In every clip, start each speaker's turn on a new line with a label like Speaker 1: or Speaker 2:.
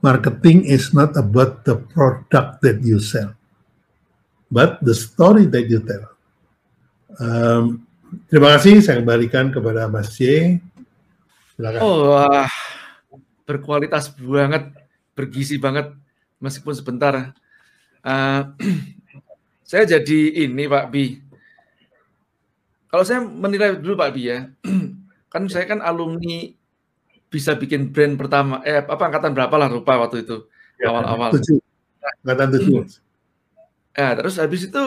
Speaker 1: marketing is not about the product that you sell, but the story that you tell. Um, terima kasih, saya kembalikan kepada Mas J.
Speaker 2: Silakan. Oh, wah, berkualitas banget, bergizi banget, meskipun sebentar. Uh, saya jadi ini Pak Bi. Kalau saya menilai dulu Pak Bi ya, kan saya kan alumni bisa bikin brand pertama eh apa angkatan berapa lah lupa waktu itu ya, awal-awal. Tujuh. Angkatan tujuh. Ya, terus habis itu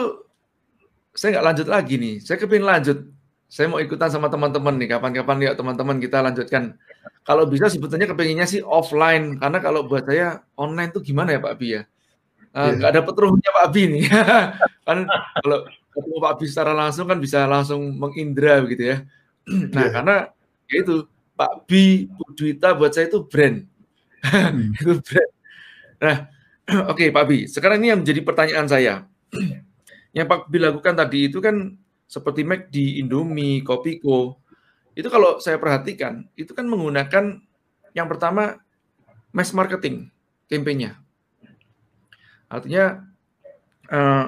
Speaker 2: saya nggak lanjut lagi nih. Saya kepingin lanjut. Saya mau ikutan sama teman-teman nih. Kapan-kapan ya teman-teman kita lanjutkan. Kalau bisa sebetulnya kepinginnya sih offline. Karena kalau buat saya online tuh gimana ya Pak Abi ya? Uh, nggak yeah. dapet ruhnya Pak Abi nih. kan kalau ketemu Pak Abi secara langsung kan bisa langsung mengindra begitu ya. nah yeah. karena ya itu Pak Bi, Bu Duita buat saya itu brand. Hmm. itu brand. Nah, oke okay, Pak Bi, sekarang ini yang menjadi pertanyaan saya. yang Pak Bi lakukan tadi itu kan seperti Mac di Indomie, Kopiko. Itu kalau saya perhatikan, itu kan menggunakan yang pertama mass marketing kampanye Artinya uh,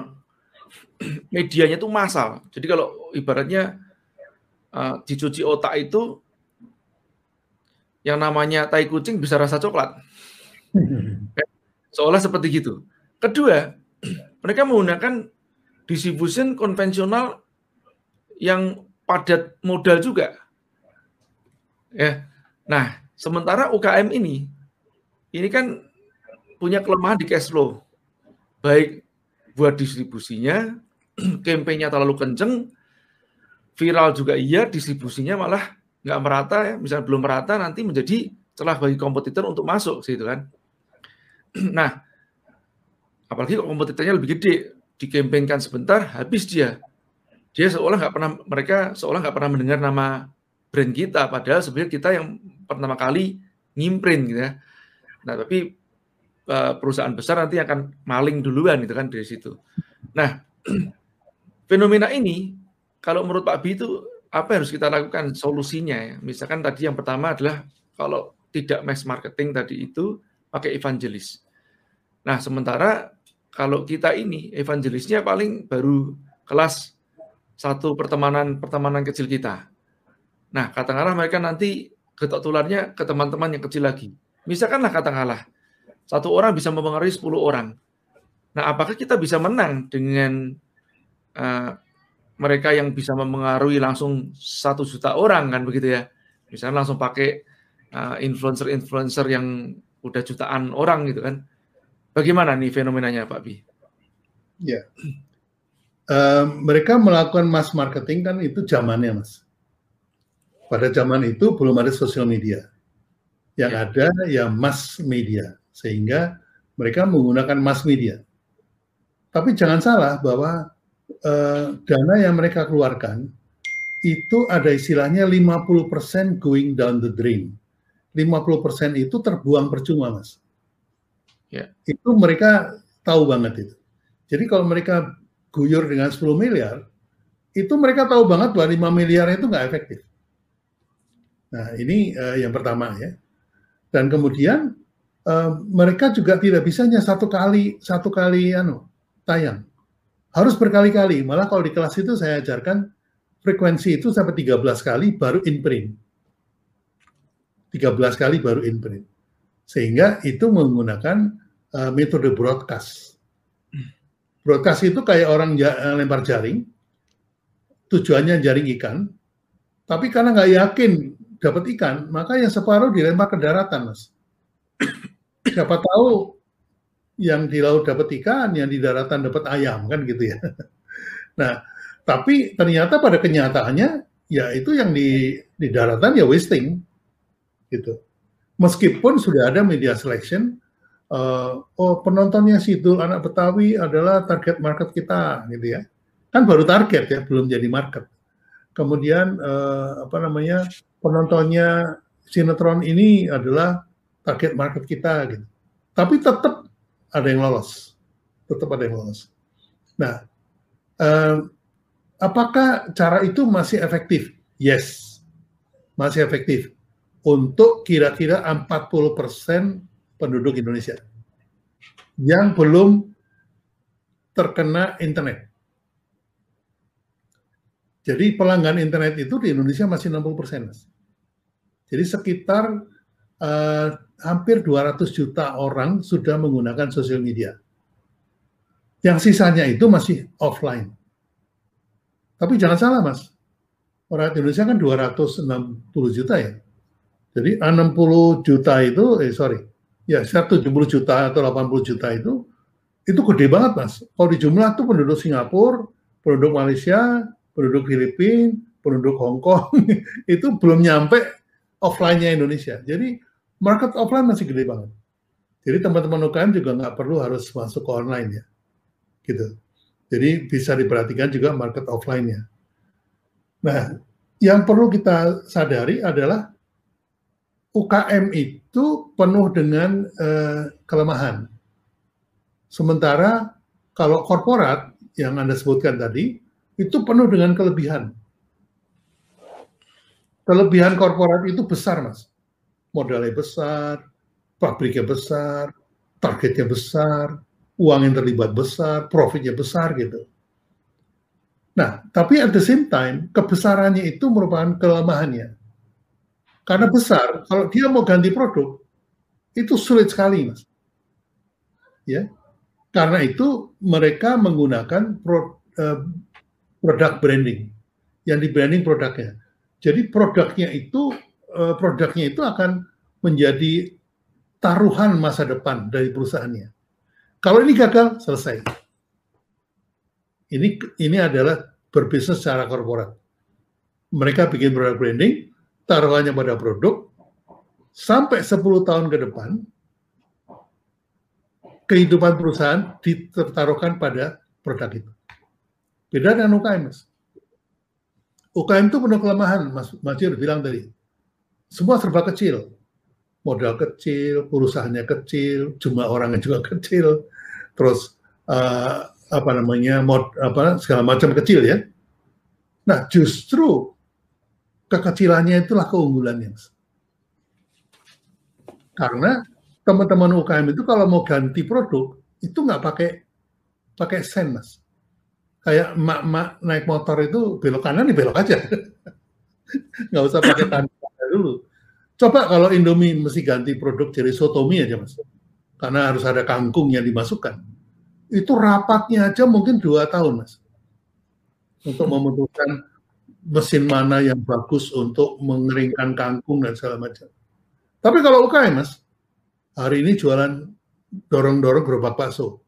Speaker 2: medianya itu massal. Jadi kalau ibaratnya uh, dicuci otak itu yang namanya tai kucing bisa rasa coklat. Seolah seperti gitu. Kedua, mereka menggunakan distribution konvensional yang padat modal juga. Ya. Nah, sementara UKM ini ini kan punya kelemahan di cash flow. Baik buat distribusinya, kampanye terlalu kenceng, viral juga iya, distribusinya malah nggak merata ya, misalnya belum merata nanti menjadi celah bagi kompetitor untuk masuk gitu kan. Nah, apalagi kalau kompetitornya lebih gede, dikempenkan sebentar habis dia. Dia seolah nggak pernah mereka seolah nggak pernah mendengar nama brand kita, padahal sebenarnya kita yang pertama kali ngimprint gitu ya. Nah, tapi eh, perusahaan besar nanti akan maling duluan itu kan dari situ. Nah, fenomena ini kalau menurut Pak Bi itu apa yang harus kita lakukan solusinya ya? Misalkan tadi yang pertama adalah kalau tidak mass marketing tadi itu pakai evangelis. Nah, sementara kalau kita ini evangelisnya paling baru kelas satu pertemanan pertemanan kecil kita. Nah, katakanlah mereka nanti ketok tularnya ke teman-teman yang kecil lagi. Misalkanlah katakanlah satu orang bisa mempengaruhi 10 orang. Nah, apakah kita bisa menang dengan uh, mereka yang bisa mempengaruhi langsung satu juta orang kan begitu ya. Misalnya langsung pakai uh, influencer-influencer yang udah jutaan orang gitu kan. Bagaimana nih fenomenanya Pak Bi?
Speaker 1: Ya uh, mereka melakukan mass marketing kan itu zamannya mas. Pada zaman itu belum ada sosial media. Yang ya. ada ya mass media. Sehingga mereka menggunakan mass media. Tapi jangan salah bahwa uh, dana yang mereka keluarkan itu ada istilahnya 50% going down the drain. 50% itu terbuang percuma, Mas. Ya. Itu mereka tahu banget itu. Jadi kalau mereka guyur dengan 10 miliar, itu mereka tahu banget bahwa 5 miliar itu nggak efektif. Nah, ini uh, yang pertama ya. Dan kemudian uh, mereka juga tidak bisa hanya satu kali satu kali anu tayang harus berkali-kali. Malah kalau di kelas itu saya ajarkan frekuensi itu sampai 13 kali baru in print. 13 kali baru in print. Sehingga itu menggunakan uh, metode broadcast. Broadcast itu kayak orang ja lempar jaring, tujuannya jaring ikan, tapi karena nggak yakin dapat ikan, maka yang separuh dilempar ke daratan, mas. Siapa tahu yang di laut dapat ikan, yang di daratan dapat ayam kan gitu ya. Nah, tapi ternyata pada kenyataannya ya itu yang di di daratan ya wasting gitu. Meskipun sudah ada media selection, uh, oh penontonnya Sidul anak Betawi adalah target market kita gitu ya. Kan baru target ya, belum jadi market. Kemudian uh, apa namanya penontonnya sinetron ini adalah target market kita gitu. Tapi tetap ada yang lolos, tetap ada yang lolos. Nah, eh, apakah cara itu masih efektif? Yes, masih efektif. Untuk kira-kira 40% penduduk Indonesia yang belum terkena internet. Jadi pelanggan internet itu di Indonesia masih 60 persen, Jadi sekitar uh, hampir 200 juta orang sudah menggunakan sosial media. Yang sisanya itu masih offline. Tapi jangan salah, Mas. Orang Indonesia kan 260 juta ya. Jadi 60 juta itu, eh sorry, ya 70 juta atau 80 juta itu, itu gede banget, Mas. Kalau di jumlah tuh penduduk Singapura, penduduk Malaysia, penduduk Filipina, penduduk Hong Kong, itu belum nyampe offline-nya Indonesia. Jadi market offline masih gede banget. Jadi teman-teman UKM juga nggak perlu harus masuk ke online ya, gitu. Jadi bisa diperhatikan juga market offline-nya. Nah, yang perlu kita sadari adalah UKM itu penuh dengan uh, kelemahan. Sementara kalau korporat yang Anda sebutkan tadi, itu penuh dengan kelebihan. Kelebihan korporat itu besar, Mas. Modalnya besar, pabriknya besar, targetnya besar, uang yang terlibat besar, profitnya besar gitu. Nah, tapi at the same time, kebesarannya itu merupakan kelemahannya. Karena besar, kalau dia mau ganti produk, itu sulit sekali, Mas. Ya, karena itu mereka menggunakan pro, uh, produk branding, yang di branding produknya. Jadi produknya itu eh, produknya itu akan menjadi taruhan masa depan dari perusahaannya. Kalau ini gagal, selesai. Ini ini adalah berbisnis secara korporat. Mereka bikin produk branding, taruhannya pada produk, sampai 10 tahun ke depan, kehidupan perusahaan ditaruhkan pada produk itu. Beda dengan UKM, Mas. UKM itu penuh kelemahan, Mas Majir bilang tadi. Semua serba kecil. Modal kecil, perusahaannya kecil, jumlah orangnya juga kecil, terus uh, apa namanya, mod, apa segala macam kecil ya. Nah, justru kekecilannya itulah keunggulannya. Karena teman-teman UKM itu kalau mau ganti produk itu nggak pakai pakai sen, Mas kayak emak-emak naik motor itu belok kanan nih ya belok aja. Nggak usah pakai tanda dulu. Coba kalau Indomie mesti ganti produk jadi sotomi aja mas. Karena harus ada kangkung yang dimasukkan. Itu rapatnya aja mungkin dua tahun mas. Untuk memutuskan mesin mana yang bagus untuk mengeringkan kangkung dan segala macam. Tapi kalau UKM mas, hari ini jualan dorong-dorong gerobak bakso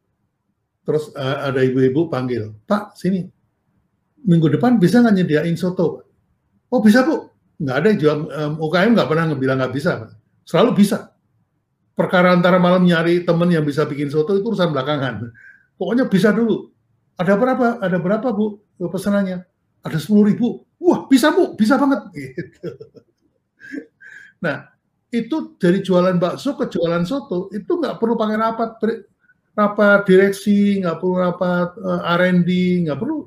Speaker 1: Terus uh, ada ibu-ibu panggil, Pak, sini. Minggu depan bisa nggak nyediain soto? Oh bisa bu. Nggak ada jual um, UKM nggak pernah ngebilang nggak bisa. Selalu bisa. Perkara antara malam nyari temen yang bisa bikin soto itu urusan belakangan. Pokoknya bisa dulu. Ada berapa? Ada berapa bu pesanannya? Ada sepuluh ribu. Wah bisa bu, bisa banget. Gitu. Nah itu dari jualan bakso ke jualan soto itu nggak perlu pakai rapat rapat direksi, nggak perlu rapat eh, R&D, nggak perlu.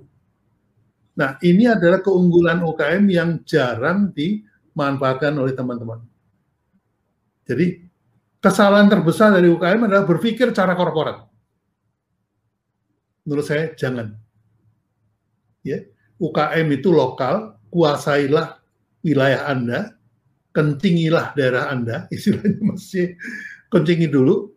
Speaker 1: Nah, ini adalah keunggulan UKM yang jarang dimanfaatkan oleh teman-teman. Jadi, kesalahan terbesar dari UKM adalah berpikir cara korporat. Menurut saya, jangan. Ya, UKM itu lokal, kuasailah wilayah Anda, kentingilah daerah Anda, istilahnya masih kencingi dulu,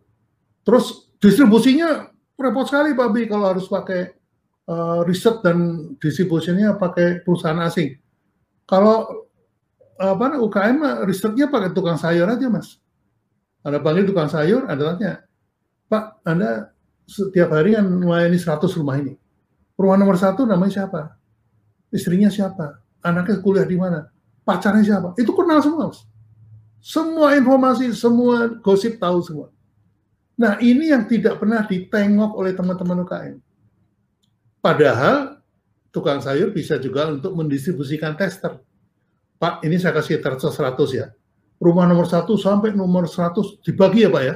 Speaker 1: terus distribusinya repot sekali Pak Bi kalau harus pakai uh, riset dan distribusinya pakai perusahaan asing. Kalau apa UKM risetnya pakai tukang sayur aja mas. Anda panggil tukang sayur, Anda tanya, Pak, Anda setiap hari kan melayani 100 rumah ini. Rumah nomor satu namanya siapa? Istrinya siapa? Anaknya kuliah di mana? Pacarnya siapa? Itu kenal semua, mas. Semua informasi, semua gosip tahu semua. Nah, ini yang tidak pernah ditengok oleh teman-teman UKM. Padahal tukang sayur bisa juga untuk mendistribusikan tester. Pak, ini saya kasih tester 100 ya. Rumah nomor satu sampai nomor 100 dibagi ya Pak ya.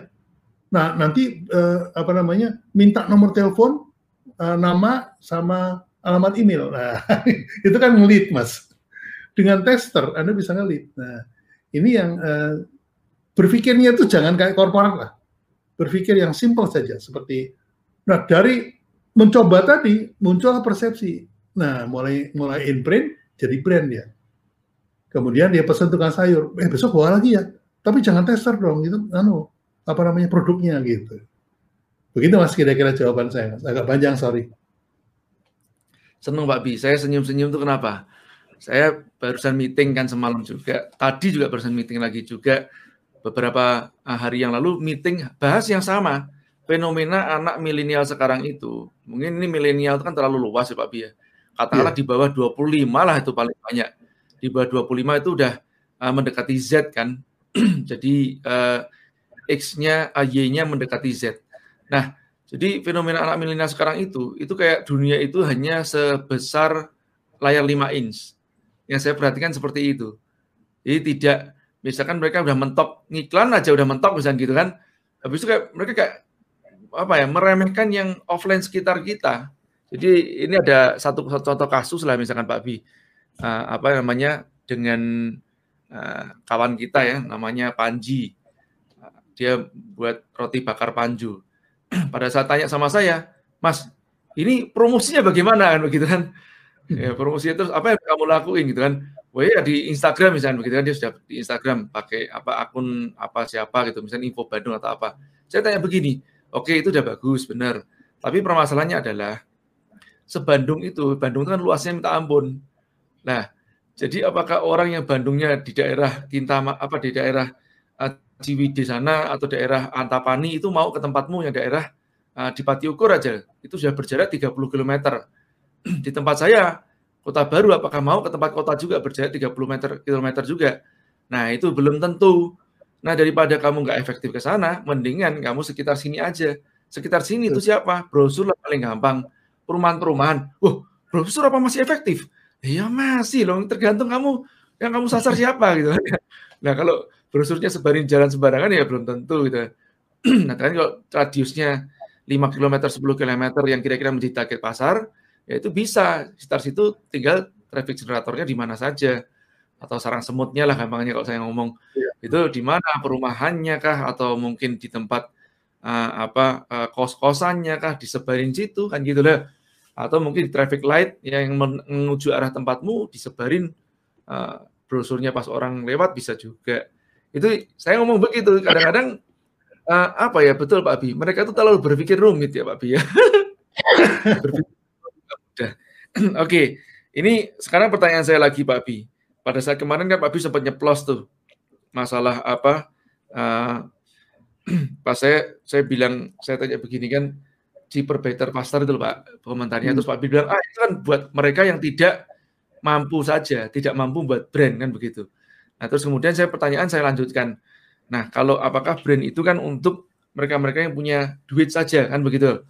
Speaker 1: Nah, nanti eh, apa namanya? minta nomor telepon, eh, nama sama alamat email. Nah, itu kan ngelit, Mas. Dengan tester Anda bisa ngelit. Nah, ini yang eh, berpikirnya itu jangan kayak korporat lah berpikir yang simpel saja seperti nah dari mencoba tadi muncul persepsi. Nah, mulai mulai in print jadi brand ya. Kemudian dia pesan tukang sayur, eh besok bawa lagi ya. Tapi jangan tester dong gitu, anu apa namanya produknya gitu. Begitu mas kira-kira jawaban saya mas. Agak panjang sorry.
Speaker 2: Seneng Pak Bi, saya senyum-senyum tuh kenapa? Saya barusan meeting kan semalam juga. Tadi juga barusan meeting lagi juga beberapa ah, hari yang lalu meeting bahas yang sama fenomena anak milenial sekarang itu. Mungkin ini milenial itu kan terlalu luas ya Pak Bia katakanlah yeah. di bawah 25 lah itu paling banyak. Di bawah 25 itu udah uh, mendekati Z kan. Jadi uh, X-nya uh, Y-nya mendekati Z. Nah jadi fenomena anak milenial sekarang itu itu kayak dunia itu hanya sebesar layar 5 inch. Yang saya perhatikan seperti itu. Jadi tidak misalkan mereka udah mentok ngiklan aja udah mentok misalnya gitu kan. Habis itu kayak mereka kayak apa ya meremehkan yang offline sekitar kita. Jadi ini ada satu contoh kasus lah misalkan Pak Bi. Uh, apa namanya dengan uh, kawan kita ya namanya Panji. Dia buat roti bakar Panju pada saat tanya sama saya Mas ini promosinya bagaimana? kan begitu kan. Ya, promosinya terus apa yang kamu lakuin? gitu kan. Wah ya di Instagram misalnya begitu kan. Dia sudah di Instagram pakai apa akun apa siapa gitu misalnya info Bandung atau apa. Saya tanya begini, oke itu udah bagus benar. Tapi permasalahannya adalah sebandung itu Bandung itu kan luasnya minta ampun. Nah, jadi apakah orang yang Bandungnya di daerah Kintama apa di daerah uh, Ciwidey sana atau daerah Antapani itu mau ke tempatmu yang daerah uh, di Pati Ukur aja itu sudah berjarak 30 km. di tempat saya kota baru apakah mau ke tempat kota juga berjarak 30 meter kilometer juga. Nah, itu belum tentu. Nah, daripada kamu nggak efektif ke sana, mendingan kamu sekitar sini aja. Sekitar sini itu siapa? Brosur lah paling gampang. Perumahan-perumahan. Wah, brosur apa masih efektif? Ya masih loh, tergantung kamu yang kamu sasar siapa gitu. Nah, kalau brosurnya sebarin jalan sembarangan ya belum tentu gitu. nah, kan kalau radiusnya 5 km, 10 km yang kira-kira menjadi target pasar, ya itu bisa sekitar situ tinggal traffic generatornya di mana saja atau sarang semutnya lah gampangnya kalau saya ngomong ya. Itu di mana? Perumahannya kah? Atau mungkin di tempat uh, apa uh, kos-kosannya kah? Disebarin situ kan gitu lah atau mungkin di traffic light yang menuju arah tempatmu disebarin uh, brosurnya pas orang lewat bisa juga. Itu saya ngomong begitu. Kadang-kadang uh, apa ya? Betul Pak Abi. Mereka itu terlalu berpikir rumit ya Pak Abi ya. Oke, ini sekarang pertanyaan saya lagi Pak Bi. Pada saat kemarin kan Pak Bi sempat nyeplos tuh masalah apa? Uh, pas saya saya bilang saya tanya begini kan cheaper better faster itu Pak komentarnya hmm. terus Pak Bi bilang ah itu kan buat mereka yang tidak mampu saja, tidak mampu buat brand kan begitu. Nah terus kemudian saya pertanyaan saya lanjutkan. Nah kalau apakah brand itu kan untuk mereka-mereka yang punya duit saja kan begitu.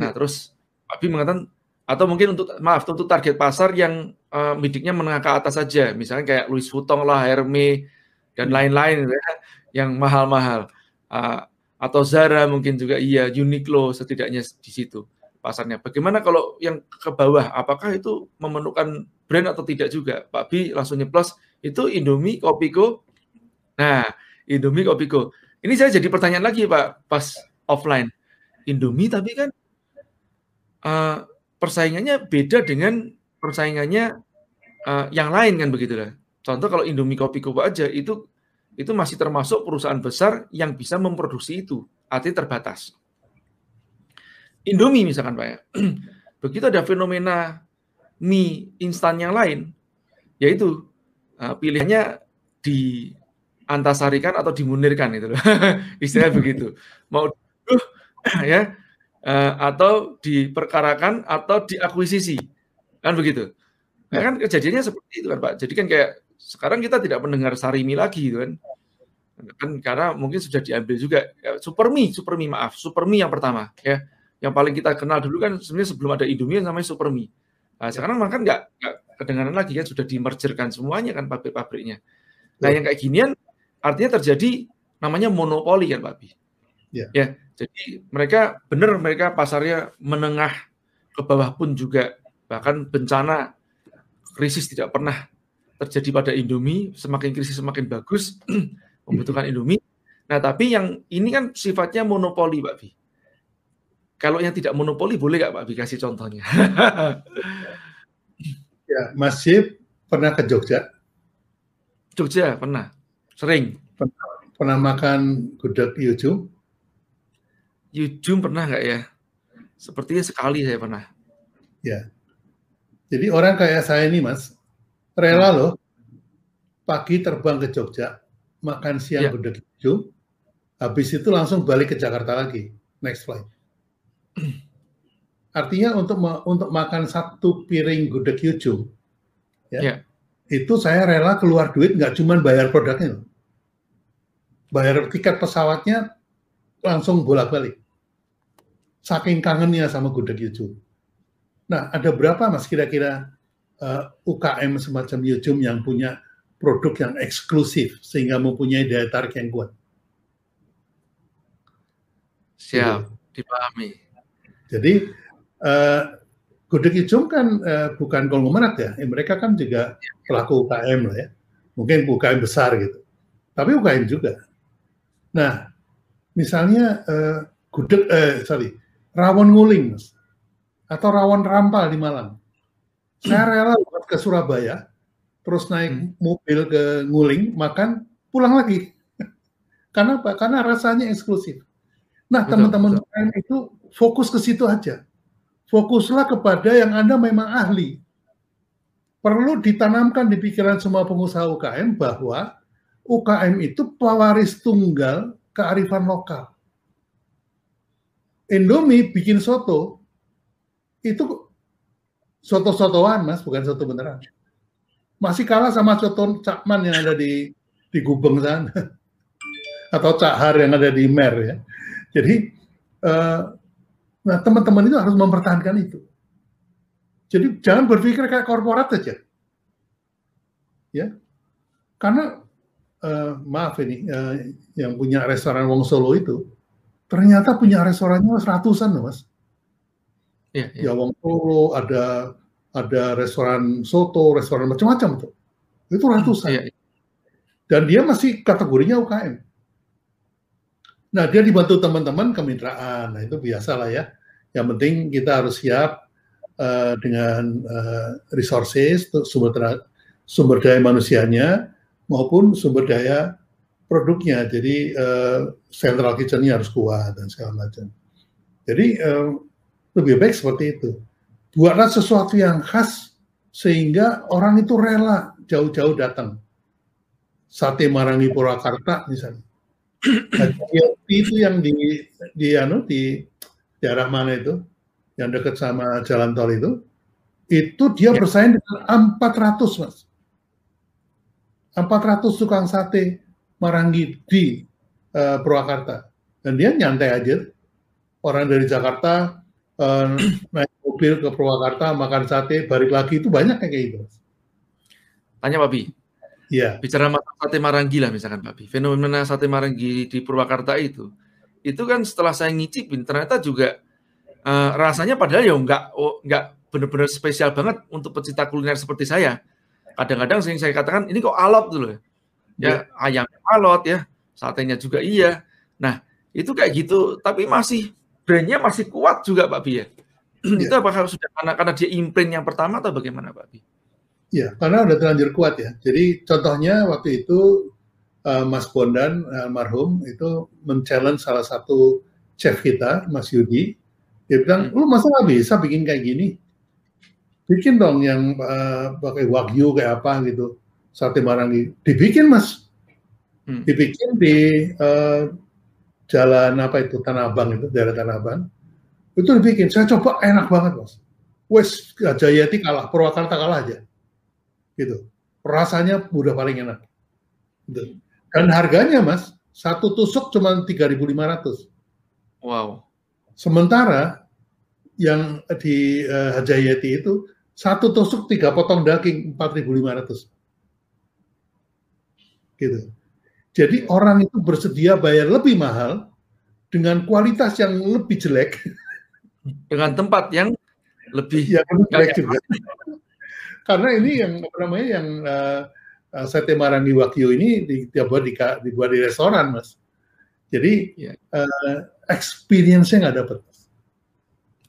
Speaker 2: Nah terus Pak Bi mengatakan atau mungkin untuk maaf untuk target pasar yang uh, midiknya menengah ke atas saja misalnya kayak Louis Vuitton lah Hermes dan hmm. lain-lain ya, yang mahal-mahal. Uh, atau Zara mungkin juga iya Uniqlo setidaknya di situ pasarnya. Bagaimana kalau yang ke bawah? Apakah itu memerlukan brand atau tidak juga? Pak Bi langsung nyeplos itu Indomie Kopiko nah Indomie Kopiko ini saya jadi pertanyaan lagi Pak pas offline. Indomie tapi kan uh, persaingannya beda dengan persaingannya uh, yang lain kan begitu lah. Contoh kalau Indomie Kopi Kopi aja itu itu masih termasuk perusahaan besar yang bisa memproduksi itu, artinya terbatas. Indomie misalkan Pak ya. Begitu ada fenomena mie instan yang lain, yaitu uh, pilihannya di antasarikan atau dimunirkan itu loh. Istilah begitu. Mau uh, ya uh, atau diperkarakan atau diakuisisi kan begitu nah, kan kejadiannya seperti itu kan pak jadi kan kayak sekarang kita tidak mendengar sarimi lagi gitu kan. Kan karena mungkin sudah diambil juga. Ya, supermi supermi maaf. Supermi yang pertama ya. Yang paling kita kenal dulu kan sebenarnya sebelum ada Indomie namanya supermi nah, sekarang makan nggak kedengaran lagi kan sudah dimergerkan semuanya kan pabrik-pabriknya. Nah yang kayak ginian artinya terjadi namanya monopoli kan Pak Bi? Ya, ya jadi mereka benar mereka pasarnya menengah ke bawah pun juga. Bahkan bencana krisis tidak pernah terjadi pada Indomie, semakin krisis semakin bagus membutuhkan Indomie. Nah, tapi yang ini kan sifatnya monopoli, Pak Bi. Kalau yang tidak monopoli boleh nggak Pak Bi kasih contohnya?
Speaker 1: ya, masih pernah ke Jogja?
Speaker 2: Jogja pernah, sering.
Speaker 1: Pernah, pernah makan gudeg Yujum?
Speaker 2: Yujum pernah nggak ya? Sepertinya sekali saya pernah.
Speaker 1: Ya. Jadi orang kayak saya ini, Mas, rela hmm. loh pagi terbang ke Jogja, makan siang ya. gudeg Yujum, habis itu langsung balik ke Jakarta lagi, next flight. Artinya untuk untuk makan satu piring gudeg Yujum, ya, ya, itu saya rela keluar duit nggak cuma bayar produknya, bayar tiket pesawatnya langsung bolak-balik saking kangennya sama gudeg Yujum. Nah, ada berapa mas kira-kira uh, eh, UKM semacam Yujum yang punya produk yang eksklusif sehingga mempunyai daya tarik yang kuat?
Speaker 2: Siap, dipahami.
Speaker 1: Jadi uh, gudeg Yujum kan uh, bukan konglomerat ya, eh, mereka kan juga pelaku UKM lah ya, mungkin UKM besar gitu, tapi UKM juga. Nah, misalnya uh, gudeg, eh, sorry, rawon nguling, mas. Atau rawon rampal di Malang. Saya rela buat ke Surabaya, terus naik hmm. mobil ke nguling, makan, pulang lagi. Karena apa? Karena rasanya eksklusif. Nah, teman-teman UKM itu fokus ke situ aja. Fokuslah kepada yang Anda memang ahli. Perlu ditanamkan di pikiran semua pengusaha UKM bahwa UKM itu pewaris tunggal kearifan lokal. Indomie bikin soto itu soto-sotoan mas, bukan soto beneran. Masih kalah sama soto Cakman yang ada di di Gubeng sana atau Cahar yang ada di Mer ya. Jadi uh, nah teman-teman itu harus mempertahankan itu. Jadi jangan berpikir kayak korporat saja. Ya. Karena uh, maaf ini uh, yang punya restoran Wong Solo itu ternyata punya restorannya ratusan loh mas. Ya, ya. ya Wong Solo ada ada restoran soto, restoran macam-macam tuh. Itu ratusan. Ya, ya. Dan dia masih kategorinya UKM. Nah dia dibantu teman-teman kemitraan. Nah itu biasa lah ya. Yang penting kita harus siap uh, dengan uh, resources, sumber, sumber daya manusianya maupun sumber daya produknya. Jadi uh, central kitchennya harus kuat dan segala macam. Jadi uh, lebih baik seperti itu. Buatlah sesuatu yang khas sehingga orang itu rela jauh-jauh datang. Sate Marangi Purwakarta misalnya. itu yang di di anu di daerah mana itu yang dekat sama jalan tol itu itu dia ya. bersaing dengan 400 mas 400 tukang sate Marangi di uh, Purwakarta. Dan dia nyantai aja. Orang dari Jakarta uh, naik mobil ke Purwakarta, makan sate, balik lagi itu banyak kayak gitu.
Speaker 2: Tanya Pak Bi. Iya. Bicara sate Marangi lah misalkan Pak Bi. Fenomena sate Marangi di Purwakarta itu, itu kan setelah saya ngicipin ternyata juga uh, rasanya padahal ya nggak oh, nggak benar-benar spesial banget untuk pecinta kuliner seperti saya. Kadang-kadang sering saya katakan ini kok alot dulu ya ya ayam alot ya, satenya juga iya. Nah, itu kayak gitu, tapi masih brandnya masih kuat juga Pak Bi ya. ya. itu apakah sudah karena karena dia imprint yang pertama atau bagaimana Pak Bi?
Speaker 1: Ya, karena udah terlanjur kuat ya. Jadi contohnya waktu itu uh, Mas Bondan almarhum itu men-challenge salah satu chef kita, Mas Yudi. Dia bilang, hmm. lu masa nggak bisa bikin kayak gini? Bikin dong yang uh, pakai wagyu kayak apa gitu sate marangi dibikin mas hmm. dibikin di uh, jalan apa itu? Tanah Abang itu daerah Tanah Abang. Itu dibikin. Saya coba enak banget mas. Wes Jayati kalah Purwakarta kalah aja. Gitu. Rasanya udah paling enak. Gitu. dan harganya mas satu tusuk cuma 3.500
Speaker 2: wow.
Speaker 1: Sementara yang di uh, Hajayati itu satu tusuk tiga potong daging 4.500 gitu. Jadi orang itu bersedia bayar lebih mahal dengan kualitas yang lebih jelek
Speaker 2: dengan tempat yang lebih
Speaker 1: yang lebih jelek juga. Karena ini yang apa namanya yang uh, sate marangi wagyu ini dibuat di, dibuat di restoran, Mas. Jadi yeah. uh, experience-nya nggak dapat.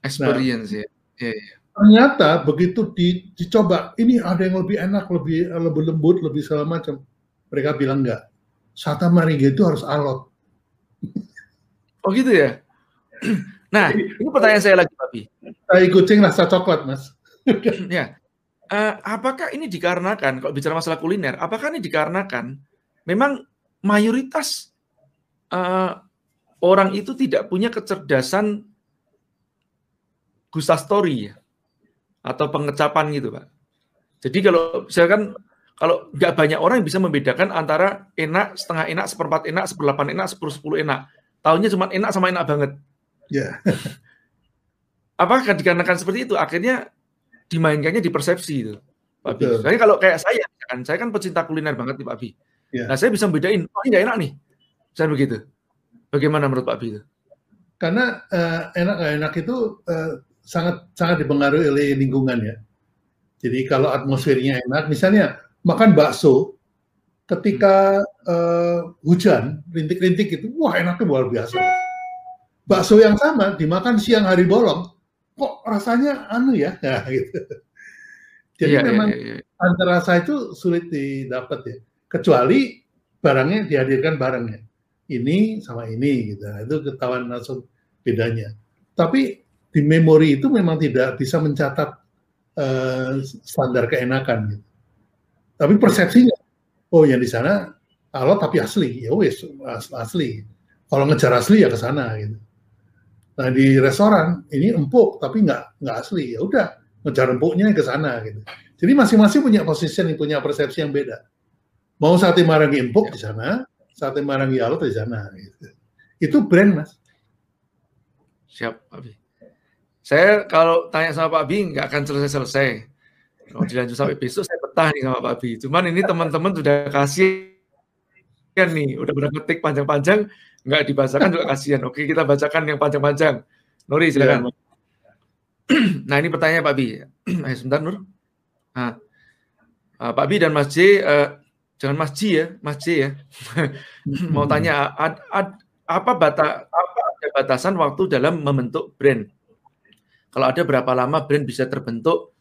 Speaker 2: Experience nah, ya. Yeah, yeah.
Speaker 1: Ternyata begitu di, dicoba, ini ada yang lebih enak, lebih lebih lembut, lebih segala macam. Mereka bilang enggak. Sata maringa itu harus alot.
Speaker 2: Oh gitu ya? Nah, ini pertanyaan saya lagi, Papi.
Speaker 1: Tai kucing rasa coklat, Mas.
Speaker 2: ya. Uh, apakah ini dikarenakan, kalau bicara masalah kuliner, apakah ini dikarenakan memang mayoritas uh, orang itu tidak punya kecerdasan gustastory ya? Atau pengecapan gitu, Pak. Jadi kalau misalkan kalau nggak banyak orang yang bisa membedakan antara enak, setengah enak, seperempat enak, seperdelapan enak, sepuluh sepuluh enak. Tahunya cuma enak sama enak banget. Ya. Yeah. Apakah dikarenakan seperti itu? Akhirnya dimainkannya di persepsi itu, Pak Bi. Saya kalau kayak saya, kan saya kan pecinta kuliner banget nih Pak Bi. Yeah. Nah saya bisa bedain, oh ini nggak enak nih, saya begitu. Bagaimana menurut Pak Bi itu?
Speaker 1: Karena uh, enak nggak enak itu uh, sangat sangat dipengaruhi oleh lingkungan ya. Jadi kalau atmosfernya enak, misalnya makan bakso, ketika uh, hujan, rintik-rintik itu, wah enaknya luar biasa. Bakso yang sama dimakan siang hari bolong, kok rasanya anu ya, ya gitu. Jadi yeah, iya, memang yeah, yeah. antara rasa itu sulit didapat ya, kecuali barangnya dihadirkan barangnya. Ini sama ini gitu, nah, itu ketahuan langsung bedanya. Tapi di memori itu memang tidak bisa mencatat uh, standar keenakan gitu. Tapi persepsinya, oh yang di sana alot tapi asli, ya wes asli. Kalau ngejar asli ya ke sana gitu. Nah di restoran ini empuk tapi nggak nggak asli, ya udah ngejar empuknya ke sana gitu. Jadi masing-masing punya posisi punya persepsi yang beda. Mau sate marangi empuk di sana, sate marangi alot di sana. Gitu. Itu brand mas.
Speaker 2: Siap, Abi. Saya kalau tanya sama Pak Bi nggak akan selesai-selesai. Kalau dilanjut sampai besok saya betah nih sama Pak Bi. Cuman ini teman-teman sudah kasih kan nih, udah berketik panjang-panjang, nggak dibacakan juga kasihan. Oke, kita bacakan yang panjang-panjang. Nuri silakan. Ya. nah ini pertanyaan Pak Bi. Ayo sebentar Nur. Nah, uh, Pak Bi dan Mas J, uh, jangan Mas J ya, Mas J ya. Mau tanya, ad, ad, apa bata, apa ada batasan waktu dalam membentuk brand? Kalau ada berapa lama brand bisa terbentuk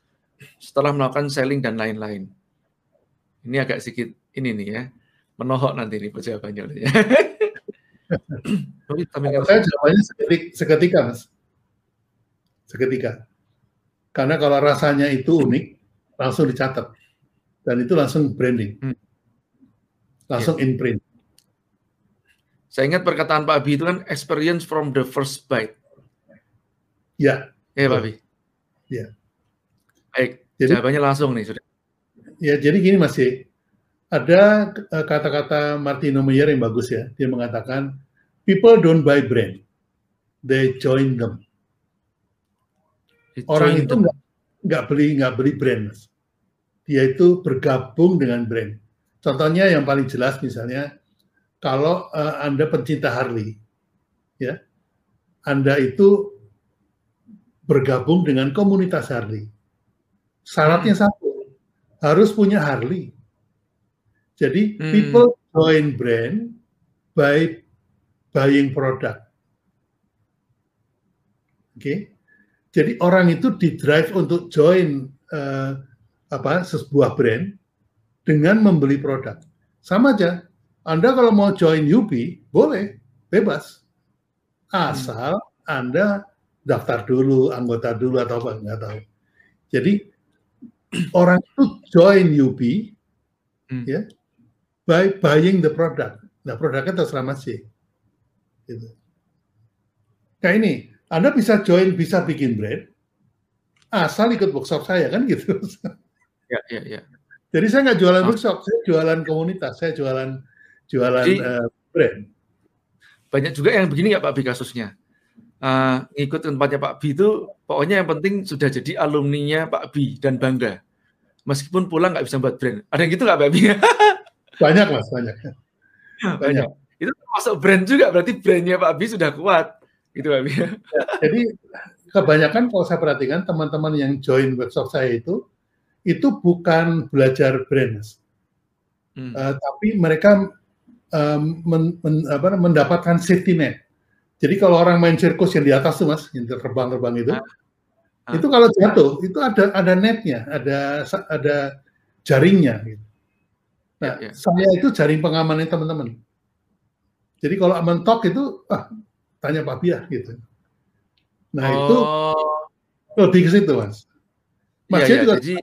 Speaker 2: setelah melakukan selling dan lain-lain. Ini agak sedikit ini nih ya, menohok nanti nih jawabannya. Ya.
Speaker 1: saya jawabannya seketika, seketika, mas. Seketika. Karena kalau rasanya itu unik, langsung dicatat. Dan itu langsung branding. Hmm. Langsung yeah. in print.
Speaker 2: Saya ingat perkataan Pak Abi itu kan experience from the first bite.
Speaker 1: Ya,
Speaker 2: Iya, Pak Bi.
Speaker 1: Iya.
Speaker 2: Baik, jadi, jawabannya langsung nih sudah.
Speaker 1: Ya, jadi gini Mas Ada eh, kata-kata Martino Meyer yang bagus ya. Dia mengatakan, people don't buy brand, they join them. Orang itu nggak nggak beli nggak beli brand, mas. Dia itu bergabung dengan brand. Contohnya yang paling jelas misalnya, kalau uh, anda pencinta Harley, ya, anda itu bergabung dengan komunitas Harley. Syaratnya hmm. satu, harus punya Harley. Jadi hmm. people join brand by buying product. Oke. Okay? Jadi orang itu di drive untuk join uh, apa sebuah brand dengan membeli produk. Sama aja. Anda kalau mau join UP boleh, bebas. Asal hmm. Anda daftar dulu, anggota dulu atau apa nggak tahu. Jadi orang itu join UP hmm. ya by buying the product. Nah produknya terserah masih. Gitu. Nah ini, Anda bisa join, bisa bikin brand, asal ikut workshop saya kan gitu.
Speaker 2: Ya, ya, ya.
Speaker 1: Jadi saya nggak jualan oh. workshop, saya jualan komunitas, saya jualan jualan Jadi, uh, brand.
Speaker 2: Banyak juga yang begini ya Pak Bi kasusnya uh, ngikut tempatnya Pak Bi itu pokoknya yang penting sudah jadi alumninya Pak Bi dan bangga. Meskipun pulang nggak bisa buat brand. Ada yang gitu nggak Pak Bi?
Speaker 1: banyak mas, banyak.
Speaker 2: banyak. banyak. Itu masuk brand juga berarti brandnya Pak Bi sudah kuat. Gitu Pak Bi. Ya,
Speaker 1: jadi kebanyakan kalau saya perhatikan teman-teman yang join workshop saya itu itu bukan belajar brand mas. Hmm. Uh, tapi mereka um, men, men, apa, mendapatkan safety net. Jadi kalau orang main sirkus yang di atas tuh mas, yang terbang-terbang itu, ah. Ah. itu kalau jatuh itu ada ada netnya, ada ada jaringnya. Gitu. Nah, ya, ya. saya itu jaring pengamannya teman-teman. Jadi kalau mentok itu, ah, tanya Pak Biah gitu. Nah oh. itu lebih ke situ mas. Mas ya, ya, juga, jadi,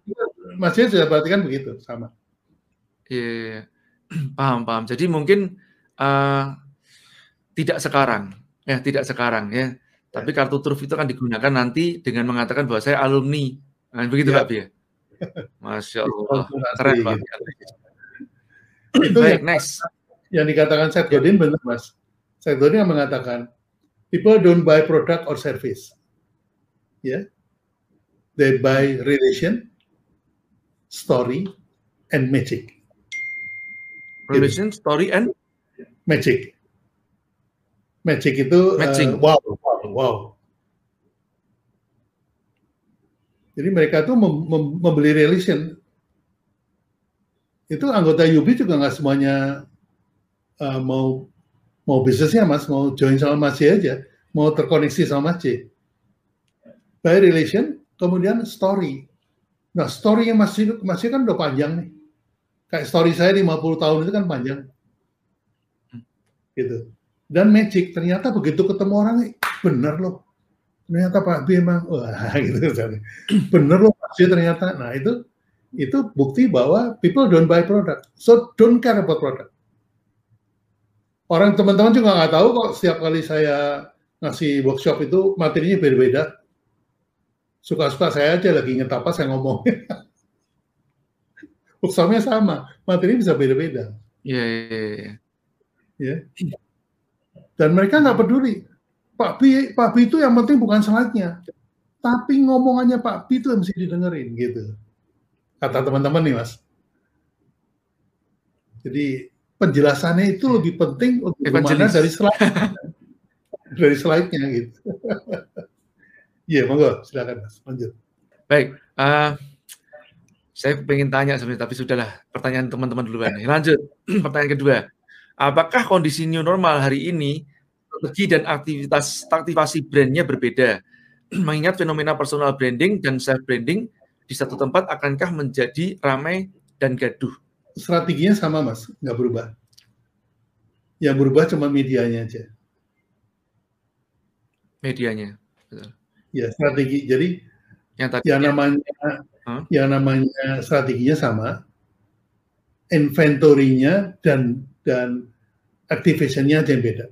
Speaker 1: Mas sudah perhatikan begitu sama.
Speaker 2: Iya, yeah, paham paham. Jadi mungkin uh, tidak sekarang, ya tidak sekarang ya. Tapi kartu truf itu akan digunakan nanti dengan mengatakan bahwa saya alumni. Nah, begitu ya. Pak Bia. Masya Allah, keren Pak.
Speaker 1: Itu Baik, yang, next. Yang dikatakan Seth Godin benar Mas. Seth Godin yang mengatakan people don't buy product or service. Ya. Yeah. They buy relation, story, and magic.
Speaker 2: Relation, story, and
Speaker 1: magic. Magic itu Uh, wow, wow, wow. Jadi mereka tuh mem mem membeli relation. Itu anggota Yubi juga nggak semuanya uh, mau mau bisnisnya mas, mau join sama Mas aja, mau terkoneksi sama Mas By relation, kemudian story. Nah, story-nya masih masih kan udah panjang nih. Kayak story saya 50 tahun itu kan panjang. Gitu. Dan magic, ternyata begitu ketemu orang, bener loh. Ternyata Pak B emang, wah gitu. Bener loh Pak B ternyata. Nah itu itu bukti bahwa people don't buy product. So don't care about product. Orang teman-teman juga nggak tahu kok setiap kali saya ngasih workshop itu materinya berbeda. Suka-suka saya aja lagi ngetapas saya ngomong. Workshopnya sama, materi bisa beda-beda.
Speaker 2: Iya, iya, iya.
Speaker 1: Ya. Dan mereka nggak peduli. Pak Bi, Pak Bi itu yang penting bukan slide-nya, tapi ngomongannya Pak Bi itu yang mesti didengerin gitu. Kata teman-teman nih, Mas. Jadi penjelasannya itu lebih penting untuk mana dari slide dari slide-nya gitu. Iya, monggo, silakan Mas, lanjut.
Speaker 2: Baik, uh, saya ingin tanya sebenarnya, tapi sudahlah pertanyaan teman-teman duluan. Lanjut, pertanyaan kedua. Apakah kondisi new normal hari ini strategi dan aktivitas aktivasi brandnya berbeda? Mengingat fenomena personal branding dan self branding di satu tempat akankah menjadi ramai dan gaduh?
Speaker 1: Strateginya sama mas, nggak berubah. Yang berubah cuma medianya aja.
Speaker 2: Medianya,
Speaker 1: betul ya strategi. Jadi yang, tadi, yang namanya huh? yang namanya strateginya sama, inventory-nya dan dan activation-nya aja yang beda.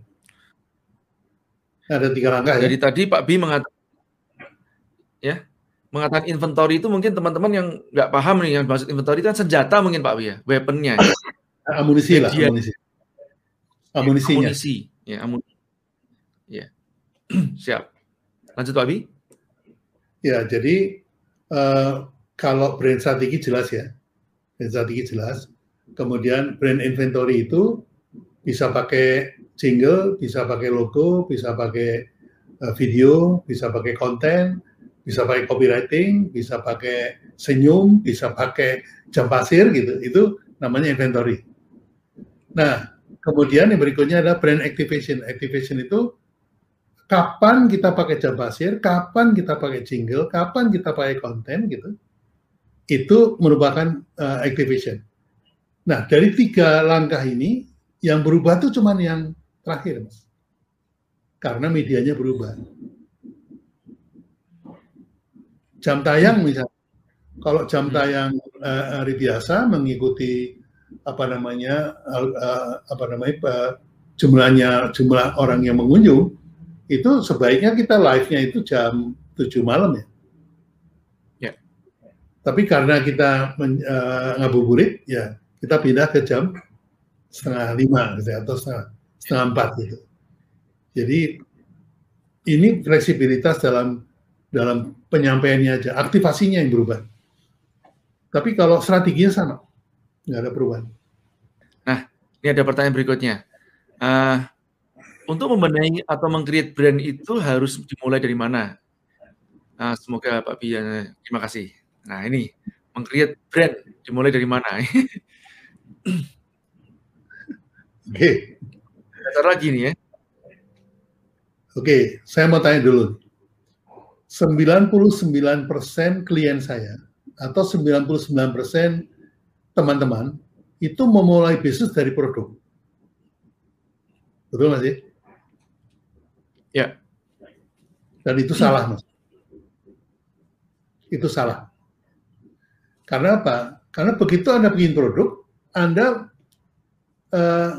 Speaker 1: Ada tiga langkah
Speaker 2: ya. Jadi ya. tadi Pak Bi mengatakan ya mengatakan inventory itu mungkin teman-teman yang nggak paham nih yang maksud inventory itu kan senjata mungkin Pak Bi ya, weaponnya.
Speaker 1: amunisi lah, amunisi. Amunisinya.
Speaker 2: Amunisi, ya amunisi. Ya. Siap. Lanjut Pak Abi.
Speaker 1: Ya, jadi uh, kalau brand strategi jelas ya, brand strategi jelas. Kemudian brand inventory itu bisa pakai jingle, bisa pakai logo, bisa pakai uh, video, bisa pakai konten, bisa pakai copywriting, bisa pakai senyum, bisa pakai jam pasir gitu. Itu namanya inventory. Nah, kemudian yang berikutnya adalah brand activation. Activation itu kapan kita pakai jam pasir, kapan kita pakai jingle, kapan kita pakai konten gitu, itu merupakan uh, activation. Nah dari tiga langkah ini yang berubah tuh cuman yang terakhir, mas, karena medianya berubah. Jam tayang misalnya, kalau jam hmm. tayang uh, hari biasa mengikuti apa namanya uh, apa namanya uh, jumlahnya jumlah orang yang mengunjung itu sebaiknya kita live-nya itu jam 7 malam ya. Ya. Tapi karena kita uh, ngabuburit, ya kita pindah ke jam setengah lima gitu, ya, atau setengah, setengah empat gitu. Jadi ini fleksibilitas dalam dalam penyampaiannya aja, aktivasinya yang berubah. Tapi kalau strateginya sama, nggak ada perubahan.
Speaker 2: Nah, ini ada pertanyaan berikutnya. Uh, untuk membenahi atau mengcreate brand itu harus dimulai dari mana? Nah, semoga Pak Bian, terima kasih. Nah ini, mengcreate brand dimulai dari mana?
Speaker 1: Oke.
Speaker 2: Okay. lagi nih ya.
Speaker 1: Oke, okay, saya mau tanya dulu. 99% klien saya atau 99% teman-teman itu memulai bisnis dari produk. Betul Mas?
Speaker 2: Ya.
Speaker 1: Dan itu salah Mas. Itu salah. Karena apa? Karena begitu Anda bikin produk, Anda uh,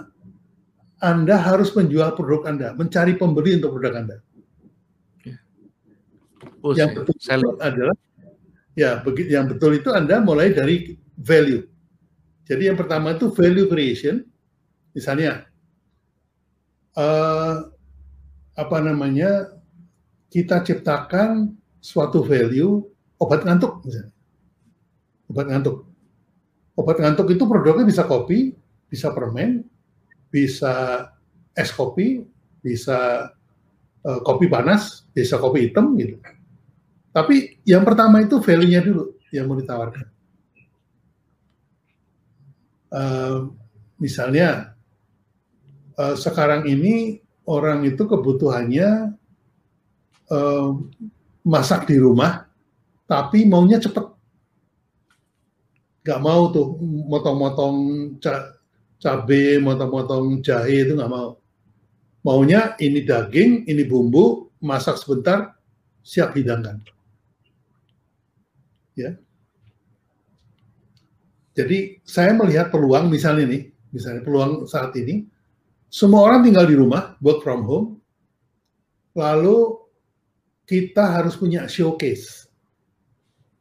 Speaker 1: Anda harus menjual produk Anda, mencari pembeli untuk produk Anda. Oh, yang betul saya... adalah ya begitu yang betul itu Anda mulai dari value. Jadi yang pertama itu value creation. Misalnya uh, apa namanya kita ciptakan suatu value obat ngantuk misalnya. Obat ngantuk. Obat ngantuk itu produknya bisa kopi, bisa permen, bisa es kopi, bisa uh, kopi panas, bisa kopi hitam gitu. Tapi yang pertama itu value-nya dulu yang mau ditawarkan. Uh, misalnya uh, sekarang ini orang itu kebutuhannya uh, masak di rumah, tapi maunya cepet. Gak mau tuh motong-motong ca cabai, motong-motong jahe itu gak mau. Maunya ini daging, ini bumbu, masak sebentar, siap hidangkan ya. Jadi saya melihat peluang misalnya nih, misalnya peluang saat ini, semua orang tinggal di rumah, work from home, lalu kita harus punya showcase.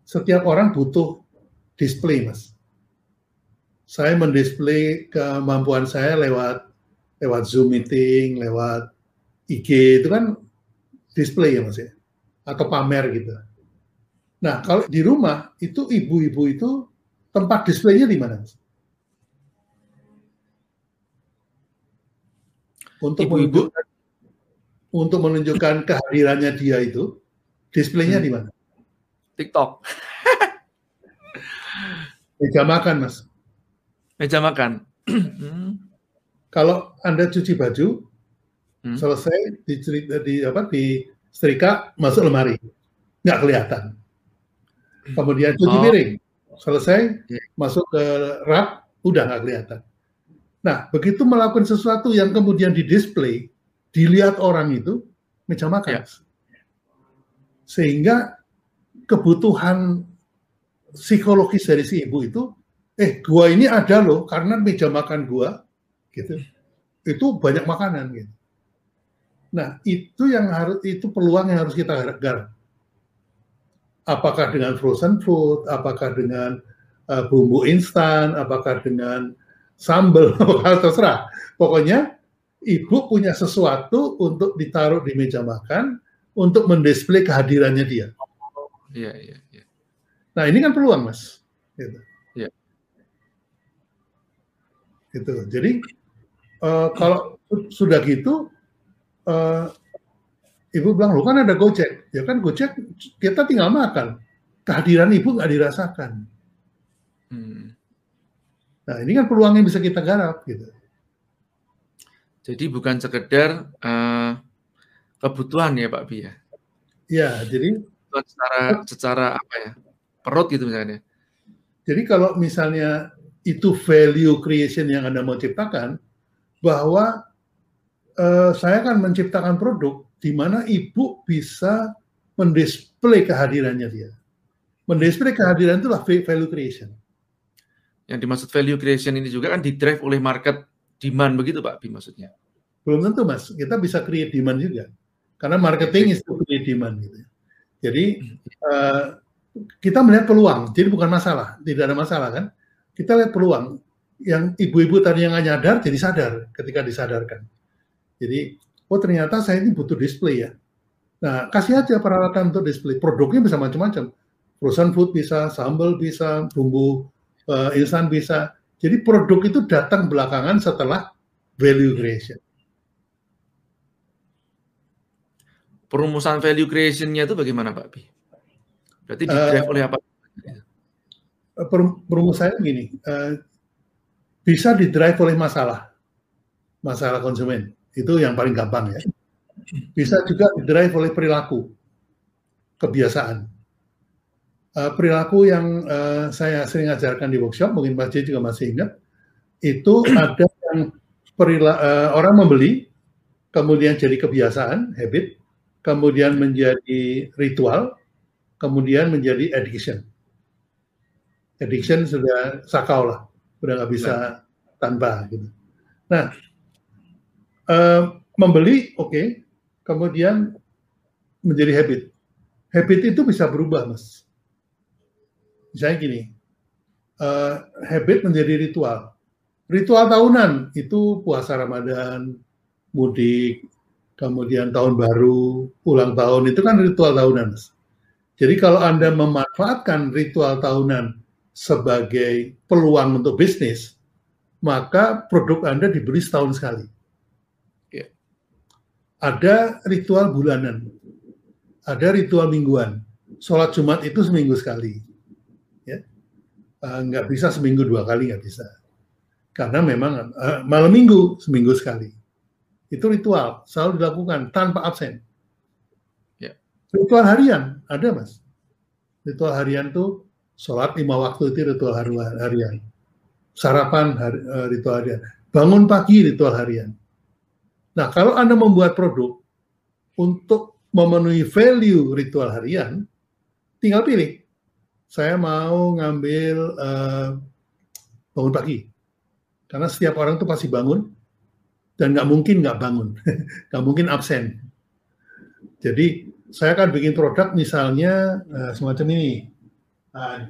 Speaker 1: Setiap orang butuh display, mas. Saya mendisplay kemampuan saya lewat lewat Zoom meeting, lewat IG itu kan display ya mas ya, atau pamer gitu. Nah, kalau di rumah itu ibu-ibu itu tempat displaynya di mana? Untuk ibu -ibu. menunjukkan untuk menunjukkan kehadirannya dia itu displaynya hmm. di mana?
Speaker 2: TikTok.
Speaker 1: Meja makan, Mas.
Speaker 2: Meja makan.
Speaker 1: Kalau Anda cuci baju, hmm. selesai di, di apa di setrika masuk lemari, nggak kelihatan kemudian cuci oh. piring, selesai, masuk ke rak, udah nggak kelihatan. Nah, begitu melakukan sesuatu yang kemudian di display, dilihat orang itu, meja makan. Yeah. Sehingga kebutuhan psikologis dari si ibu itu, eh gua ini ada loh, karena meja makan gua, gitu, itu banyak makanan gitu. Nah, itu yang harus itu peluang yang harus kita garap apakah dengan frozen food, apakah dengan uh, bumbu instan, apakah dengan sambal, terserah. Pokoknya ibu punya sesuatu untuk ditaruh di meja makan untuk mendisplay kehadirannya dia.
Speaker 2: Iya, iya, iya.
Speaker 1: Nah, ini kan peluang, Mas. Gitu.
Speaker 2: Iya.
Speaker 1: Gitu. Jadi uh, kalau sudah gitu uh, Ibu bilang, lu kan ada Gojek. Ya kan Gojek kita tinggal makan. Kehadiran ibu nggak dirasakan. Hmm. Nah ini kan peluang yang bisa kita garap gitu.
Speaker 2: Jadi bukan sekedar uh, kebutuhan ya Pak Bi ya?
Speaker 1: Ya, jadi
Speaker 2: secara secara apa ya perut gitu misalnya.
Speaker 1: Jadi kalau misalnya itu value creation yang anda mau ciptakan, bahwa uh, saya akan menciptakan produk di mana ibu bisa mendisplay kehadirannya dia. Mendisplay kehadiran itulah value creation.
Speaker 2: Yang dimaksud value creation ini juga kan didrive oleh market demand begitu Pak Bi maksudnya?
Speaker 1: Belum tentu Mas, kita bisa create demand juga. Karena marketing itu create demand gitu. Jadi uh, kita melihat peluang, jadi bukan masalah, tidak ada masalah kan. Kita lihat peluang. Yang ibu-ibu tadi yang nggak nyadar jadi sadar ketika disadarkan. Jadi oh ternyata saya ini butuh display ya. Nah, kasih aja peralatan untuk display. Produknya bisa macam-macam. Frozen food bisa, sambal bisa, bumbu uh, instan bisa. Jadi produk itu datang belakangan setelah value creation.
Speaker 2: Perumusan value creation-nya itu bagaimana Pak Bi? Berarti di drive uh, oleh apa?
Speaker 1: Eh, perumusannya begini, uh, bisa di drive oleh masalah. masalah konsumen. Itu yang paling gampang ya. Bisa juga drive oleh perilaku, kebiasaan. Uh, perilaku yang uh, saya sering ajarkan di workshop, mungkin Pak J juga masih ingat, itu ada yang perila, uh, orang membeli, kemudian jadi kebiasaan, habit, kemudian menjadi ritual, kemudian menjadi addiction. Addiction sudah sakau lah, sudah nggak bisa nah. tanpa gitu. Nah, uh, membeli oke, okay, kemudian menjadi habit. Habit itu bisa berubah, mas. Misalnya gini, uh, habit menjadi ritual. Ritual tahunan itu puasa Ramadan, mudik, kemudian tahun baru, ulang tahun itu kan ritual tahunan. Jadi kalau Anda memanfaatkan ritual tahunan sebagai peluang untuk bisnis, maka produk Anda dibeli setahun sekali. Ya. Ada ritual bulanan, ada ritual mingguan. Sholat Jumat itu seminggu sekali. Ya. Uh, nggak bisa seminggu dua kali, nggak bisa. Karena memang uh, malam minggu seminggu sekali. Itu ritual, selalu dilakukan tanpa absen. Ritual harian, ada mas. Ritual harian tuh sholat lima waktu itu ritual harian. Sarapan hari, uh, ritual harian. Bangun pagi ritual harian. Nah kalau Anda membuat produk untuk memenuhi value ritual harian, tinggal pilih. Saya mau ngambil uh, bangun pagi. Karena setiap orang itu pasti bangun, dan nggak mungkin nggak bangun, nggak mungkin absen. Jadi saya akan bikin produk misalnya uh, semacam ini. Nah,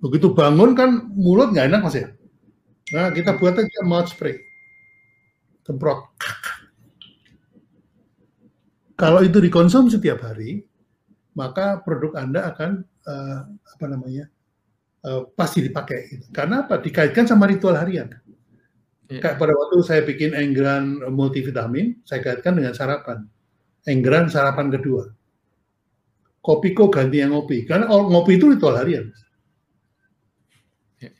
Speaker 1: begitu bangun kan mulut nggak enak mas ya. Nah kita buat aja mouth spray, semprot. Kalau itu dikonsumsi setiap hari, maka produk anda akan uh, apa namanya uh, pasti dipakai. Karena apa? Dikaitkan sama ritual harian. Yeah. Kayak pada waktu saya bikin enggran multivitamin, saya kaitkan dengan sarapan. Enggran sarapan kedua. Kopi kok ganti yang ngopi. Karena ngopi itu ritual harian. Yeah.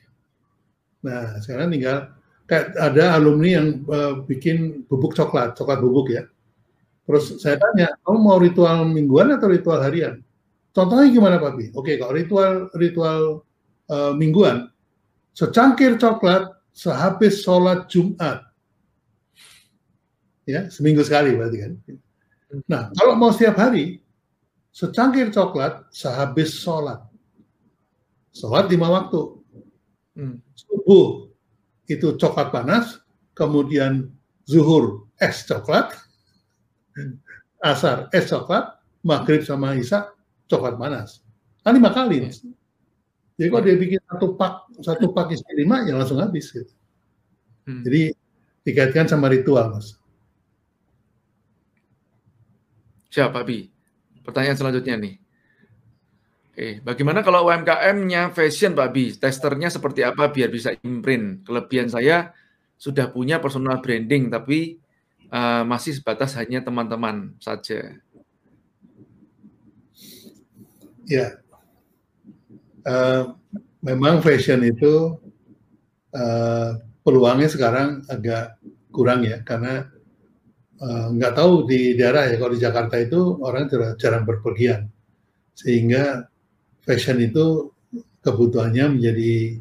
Speaker 1: Nah, sekarang tinggal kayak ada alumni yang uh, bikin bubuk coklat, coklat bubuk ya. Terus saya tanya, kamu mau ritual mingguan atau ritual harian? Contohnya gimana Pak Bi? Oke, kalau ritual ritual uh, mingguan, secangkir coklat sehabis sholat Jumat. Ya, seminggu sekali berarti kan. Nah, kalau mau setiap hari, secangkir coklat sehabis sholat. Sholat lima waktu. Hmm. Subuh itu coklat panas, kemudian zuhur es coklat, asar es coklat, maghrib sama isya coklat panas. Kan lima kali. Jadi kalau dia bikin satu pak satu pak isi lima ya langsung habis gitu. Hmm. Jadi dikaitkan sama ritual mas.
Speaker 2: Siapa Bi? Pertanyaan selanjutnya nih. Oke, bagaimana kalau UMKM-nya fashion Pak Bi? Testernya seperti apa biar bisa imprint? Kelebihan saya sudah punya personal branding tapi uh, masih sebatas hanya teman-teman saja.
Speaker 1: Ya, uh, memang fashion itu uh, peluangnya sekarang agak kurang ya karena uh, nggak tahu di daerah ya kalau di Jakarta itu orang jarang berpergian sehingga fashion itu kebutuhannya menjadi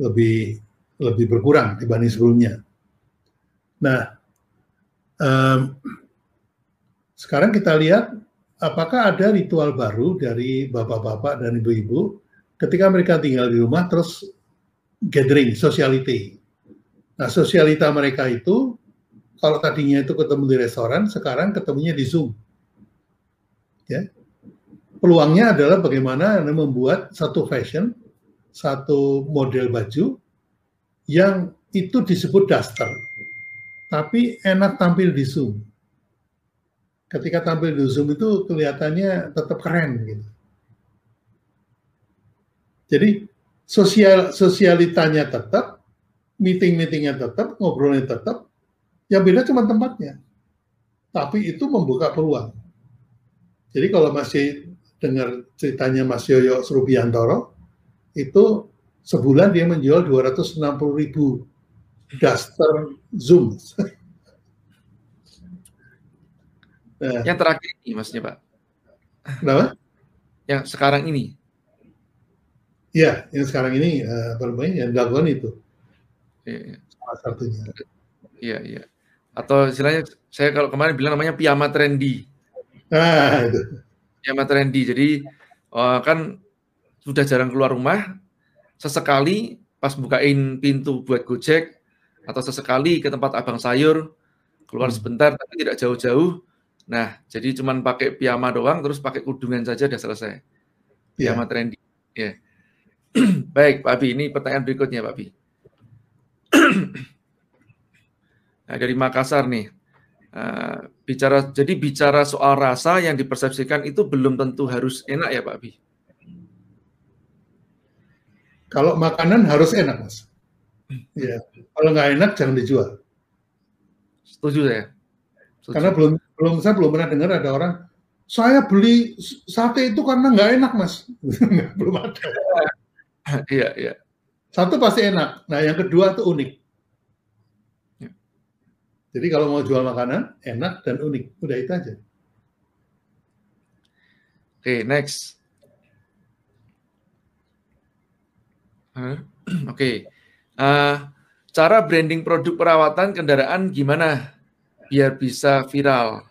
Speaker 1: lebih lebih berkurang dibanding sebelumnya. Nah, um, sekarang kita lihat apakah ada ritual baru dari bapak-bapak dan ibu-ibu ketika mereka tinggal di rumah terus gathering, sociality. Nah, sosialita mereka itu kalau tadinya itu ketemu di restoran, sekarang ketemunya di Zoom. Ya. Peluangnya adalah bagaimana Anda membuat satu fashion, satu model baju yang itu disebut daster. Tapi enak tampil di Zoom. Ketika tampil di Zoom itu kelihatannya tetap keren gitu. Jadi sosial sosialitanya tetap, meeting-meetingnya tetap, ngobrolnya tetap, yang beda cuma tempatnya. Tapi itu membuka peluang. Jadi kalau masih dengar ceritanya Mas Yoyo Srubiantoro, itu sebulan dia menjual 260 ribu duster Zoom.
Speaker 2: nah. Yang terakhir ini maksudnya Pak?
Speaker 1: Kenapa?
Speaker 2: Yang sekarang ini?
Speaker 1: Iya, yang sekarang ini uh, apa namanya yang dilakukan itu.
Speaker 2: Iya, iya.
Speaker 1: Salah satunya.
Speaker 2: Iya, iya. Atau istilahnya saya kalau kemarin bilang namanya piyama trendy.
Speaker 1: Ah, itu.
Speaker 2: Piyama trendy. Jadi uh, kan sudah jarang keluar rumah, sesekali pas bukain pintu buat Gojek atau sesekali ke tempat abang sayur keluar hmm. sebentar tapi tidak jauh-jauh. Nah, jadi cuman pakai piyama doang terus pakai kudungan saja udah selesai. Piyama yeah. trendy. Ya. Yeah. Baik, Pak Abi, ini pertanyaan berikutnya, Pak Abi. nah, dari Makassar nih. Uh, bicara jadi bicara soal rasa yang dipersepsikan itu belum tentu harus enak ya Pak Abi.
Speaker 1: Kalau makanan harus enak mas. Ya, kalau nggak enak jangan dijual.
Speaker 2: Setuju saya.
Speaker 1: Setuju. Karena belum belum saya belum pernah dengar ada orang saya beli sate itu karena nggak enak mas. belum ada.
Speaker 2: Iya, iya.
Speaker 1: Satu pasti enak. Nah, yang kedua itu unik. Ya. Jadi kalau mau jual makanan, enak dan unik. Udah itu aja.
Speaker 2: Oke, okay, next. Oke. Okay. Uh, cara branding produk perawatan kendaraan gimana biar bisa viral?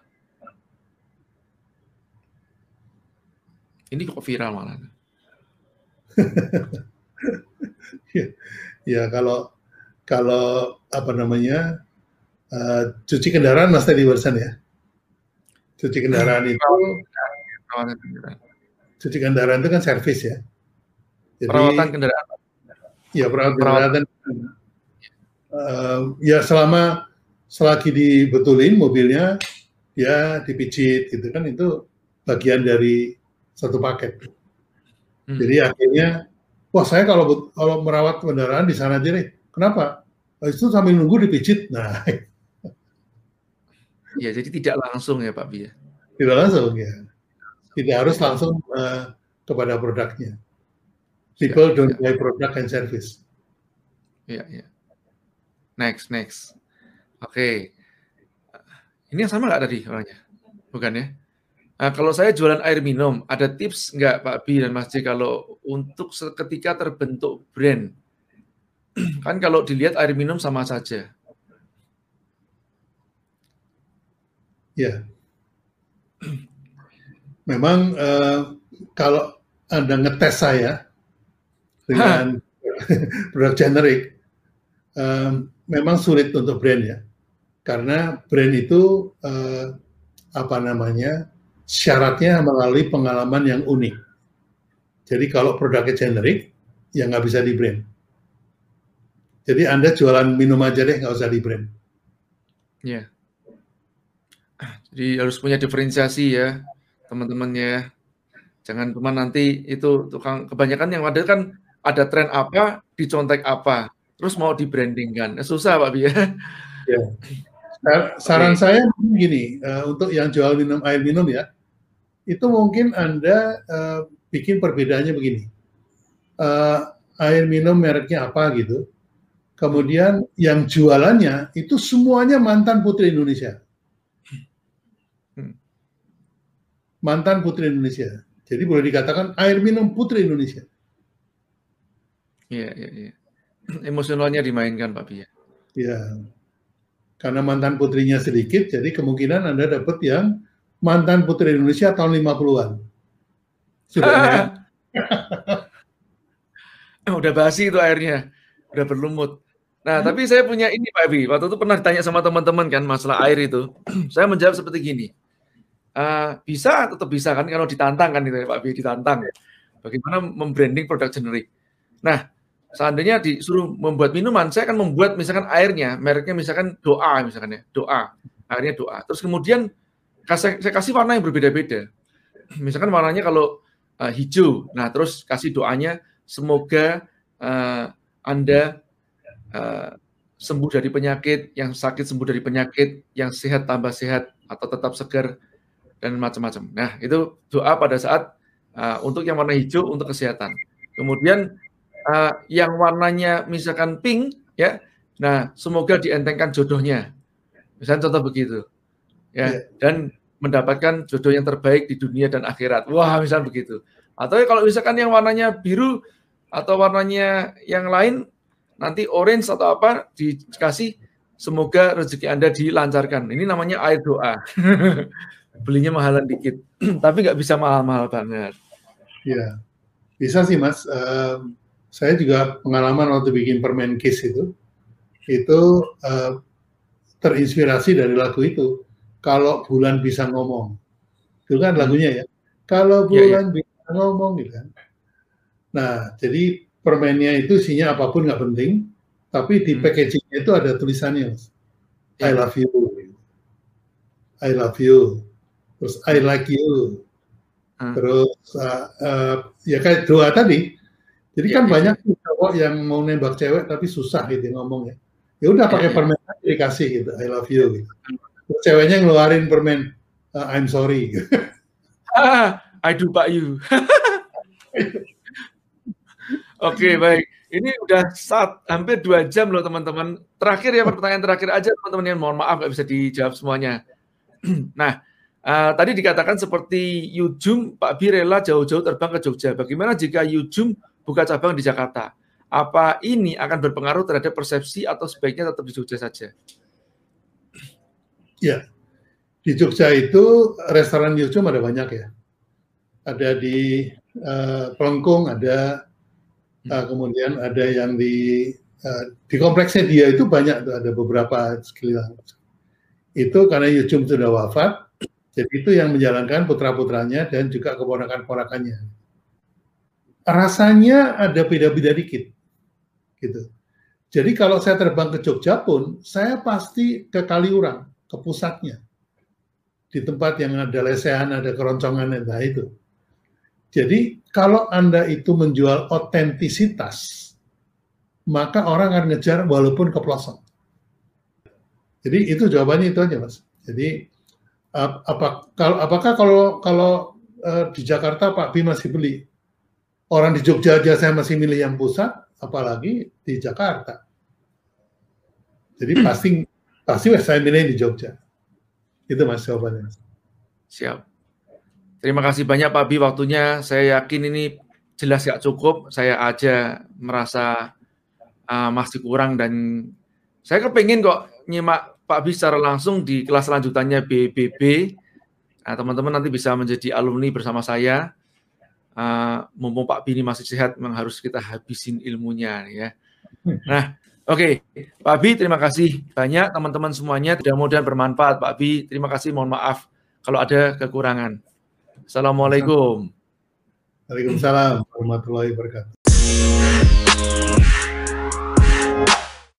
Speaker 2: Ini kok viral malah.
Speaker 1: Ya, ya kalau kalau apa namanya uh, cuci kendaraan Mas tadi barusan ya. Cuci kendaraan itu cuci kendaraan itu kan servis ya.
Speaker 2: Jadi, perawatan kendaraan.
Speaker 1: Ya perawatan, perawatan. kendaraan. Uh, ya selama selagi dibetulin mobilnya ya dipijit gitu kan itu bagian dari satu paket. Hmm. Jadi akhirnya, wah saya kalau kalau merawat kendaraan di sana aja nih, kenapa? Itu sambil nunggu dipijit. Nah,
Speaker 2: ya jadi tidak langsung ya Pak Bia.
Speaker 1: Tidak langsung ya. Tidak harus langsung uh, kepada produknya. People ya, don't ya. buy product and service.
Speaker 2: Iya, iya. Next, next. Oke. Okay. Ini yang sama nggak tadi orangnya? Bukan ya? Nah, kalau saya jualan air minum, ada tips nggak Pak Bi dan Mas J kalau untuk seketika terbentuk brand? kan kalau dilihat air minum sama saja.
Speaker 1: Ya. Memang uh, kalau Anda ngetes saya dengan produk generik, um, memang sulit untuk brand ya. Karena brand itu uh, apa namanya syaratnya melalui pengalaman yang unik. Jadi kalau produknya generik, ya nggak bisa di brand. Jadi Anda jualan minum aja deh, nggak usah di brand.
Speaker 2: Ya. Jadi harus punya diferensiasi ya, teman-teman ya. Jangan cuma nanti itu tukang kebanyakan yang ada kan ada tren apa, dicontek apa, terus mau di branding kan. Susah Pak Bia.
Speaker 1: Ya. Saran okay. saya begini, uh, untuk yang jual minum air minum ya, itu mungkin Anda uh, bikin perbedaannya begini. Uh, air minum mereknya apa gitu. Kemudian yang jualannya itu semuanya mantan putri Indonesia. Mantan putri Indonesia. Jadi boleh dikatakan air minum putri Indonesia.
Speaker 2: Iya, iya, iya. Emosionalnya dimainkan Pak Bia.
Speaker 1: Iya karena mantan putrinya sedikit, jadi kemungkinan Anda dapat yang mantan putri Indonesia tahun 50-an.
Speaker 2: Sudah Udah basi itu airnya, udah berlumut. Nah, hmm. tapi saya punya ini Pak Ebi, waktu itu pernah ditanya sama teman-teman kan masalah air itu. saya menjawab seperti gini, uh, bisa tetap bisa kan kalau ditantang kan itu ya Pak Ebi, ditantang. Bagaimana membranding produk generik. Nah, seandainya disuruh membuat minuman, saya akan membuat misalkan airnya, mereknya misalkan doa misalkan ya, doa, airnya doa. Terus kemudian saya, kasih warna yang berbeda-beda. Misalkan warnanya kalau uh, hijau, nah terus kasih doanya semoga uh, Anda uh, sembuh dari penyakit, yang sakit sembuh dari penyakit, yang sehat tambah sehat atau tetap segar dan macam-macam. Nah itu doa pada saat uh, untuk yang warna hijau untuk kesehatan. Kemudian uh, yang warnanya misalkan pink ya. Nah, semoga dientengkan jodohnya. Misalnya contoh begitu. Ya, yeah. dan mendapatkan jodoh yang terbaik di dunia dan akhirat. Wah, misal begitu. Atau ya kalau misalkan yang warnanya biru atau warnanya yang lain nanti orange atau apa dikasih semoga rezeki Anda dilancarkan. Ini namanya air doa. Belinya mahalan dikit, tapi nggak bisa mahal-mahal banget.
Speaker 1: Ya, bisa sih Mas. Um, saya juga pengalaman waktu bikin permen kiss itu, itu uh, terinspirasi dari lagu itu kalau bulan bisa ngomong. Itu kan lagunya ya. Kalau bulan ya, ya. bisa ngomong gitu kan. Nah, jadi permennya itu isinya apa pun nggak penting, tapi di hmm. packagingnya itu ada tulisannya, Mas. I iya. love you. I love you. Terus I like you. Hmm. Terus uh, uh, ya kayak doa tadi. Jadi ya, kan ya. banyak cowok yang mau nembak cewek tapi susah gitu ngomong ya. Ya udah pakai ya, permen dikasih gitu. I love you gitu ceweknya ngeluarin permen uh, I'm sorry.
Speaker 2: ah, I do pak you. Oke okay, baik. Ini udah saat hampir dua jam loh teman-teman. Terakhir ya pertanyaan terakhir aja teman-teman yang mohon maaf nggak bisa dijawab semuanya. nah uh, tadi dikatakan seperti Yujum Pak Bi rela jauh-jauh terbang ke Jogja. Bagaimana jika Yujum buka cabang di Jakarta? Apa ini akan berpengaruh terhadap persepsi atau sebaiknya tetap di Jogja saja?
Speaker 1: Ya, di Jogja itu restoran Yusum ada banyak ya. Ada di uh, Pelengkung, ada uh, kemudian ada yang di uh, di kompleksnya dia itu banyak ada beberapa sekeliling. Itu karena Yusum sudah wafat, jadi itu yang menjalankan putra-putranya dan juga keponakan-keponakannya. Rasanya ada beda-beda dikit, gitu. Jadi kalau saya terbang ke Jogja pun, saya pasti ke Kaliurang ke pusatnya. Di tempat yang ada lesehan, ada keroncongan, entah itu. Jadi kalau Anda itu menjual otentisitas, maka orang akan ngejar walaupun ke pelosok. Jadi itu jawabannya itu aja, Mas. Jadi kalau apakah kalau kalau uh, di Jakarta Pak Bi masih beli orang di Jogja aja saya masih milih yang pusat apalagi di Jakarta jadi pasti pasti saya milih di Jogja. Itu mas jawabannya.
Speaker 2: Siap. Terima kasih banyak Pak Bi waktunya. Saya yakin ini jelas gak cukup. Saya aja merasa uh, masih kurang dan saya kepingin kok nyimak Pak Bi secara langsung di kelas lanjutannya BBB. Nah, teman-teman nanti bisa menjadi alumni bersama saya. Uh, mumpung Pak Bi ini masih sehat, memang harus kita habisin ilmunya ya. Nah, Oke, Pak Bi, terima kasih banyak teman-teman semuanya. Mudah-mudahan bermanfaat, Pak Bi. Terima kasih, mohon maaf kalau ada kekurangan. Assalamualaikum.
Speaker 1: Waalaikumsalam warahmatullahi wabarakatuh.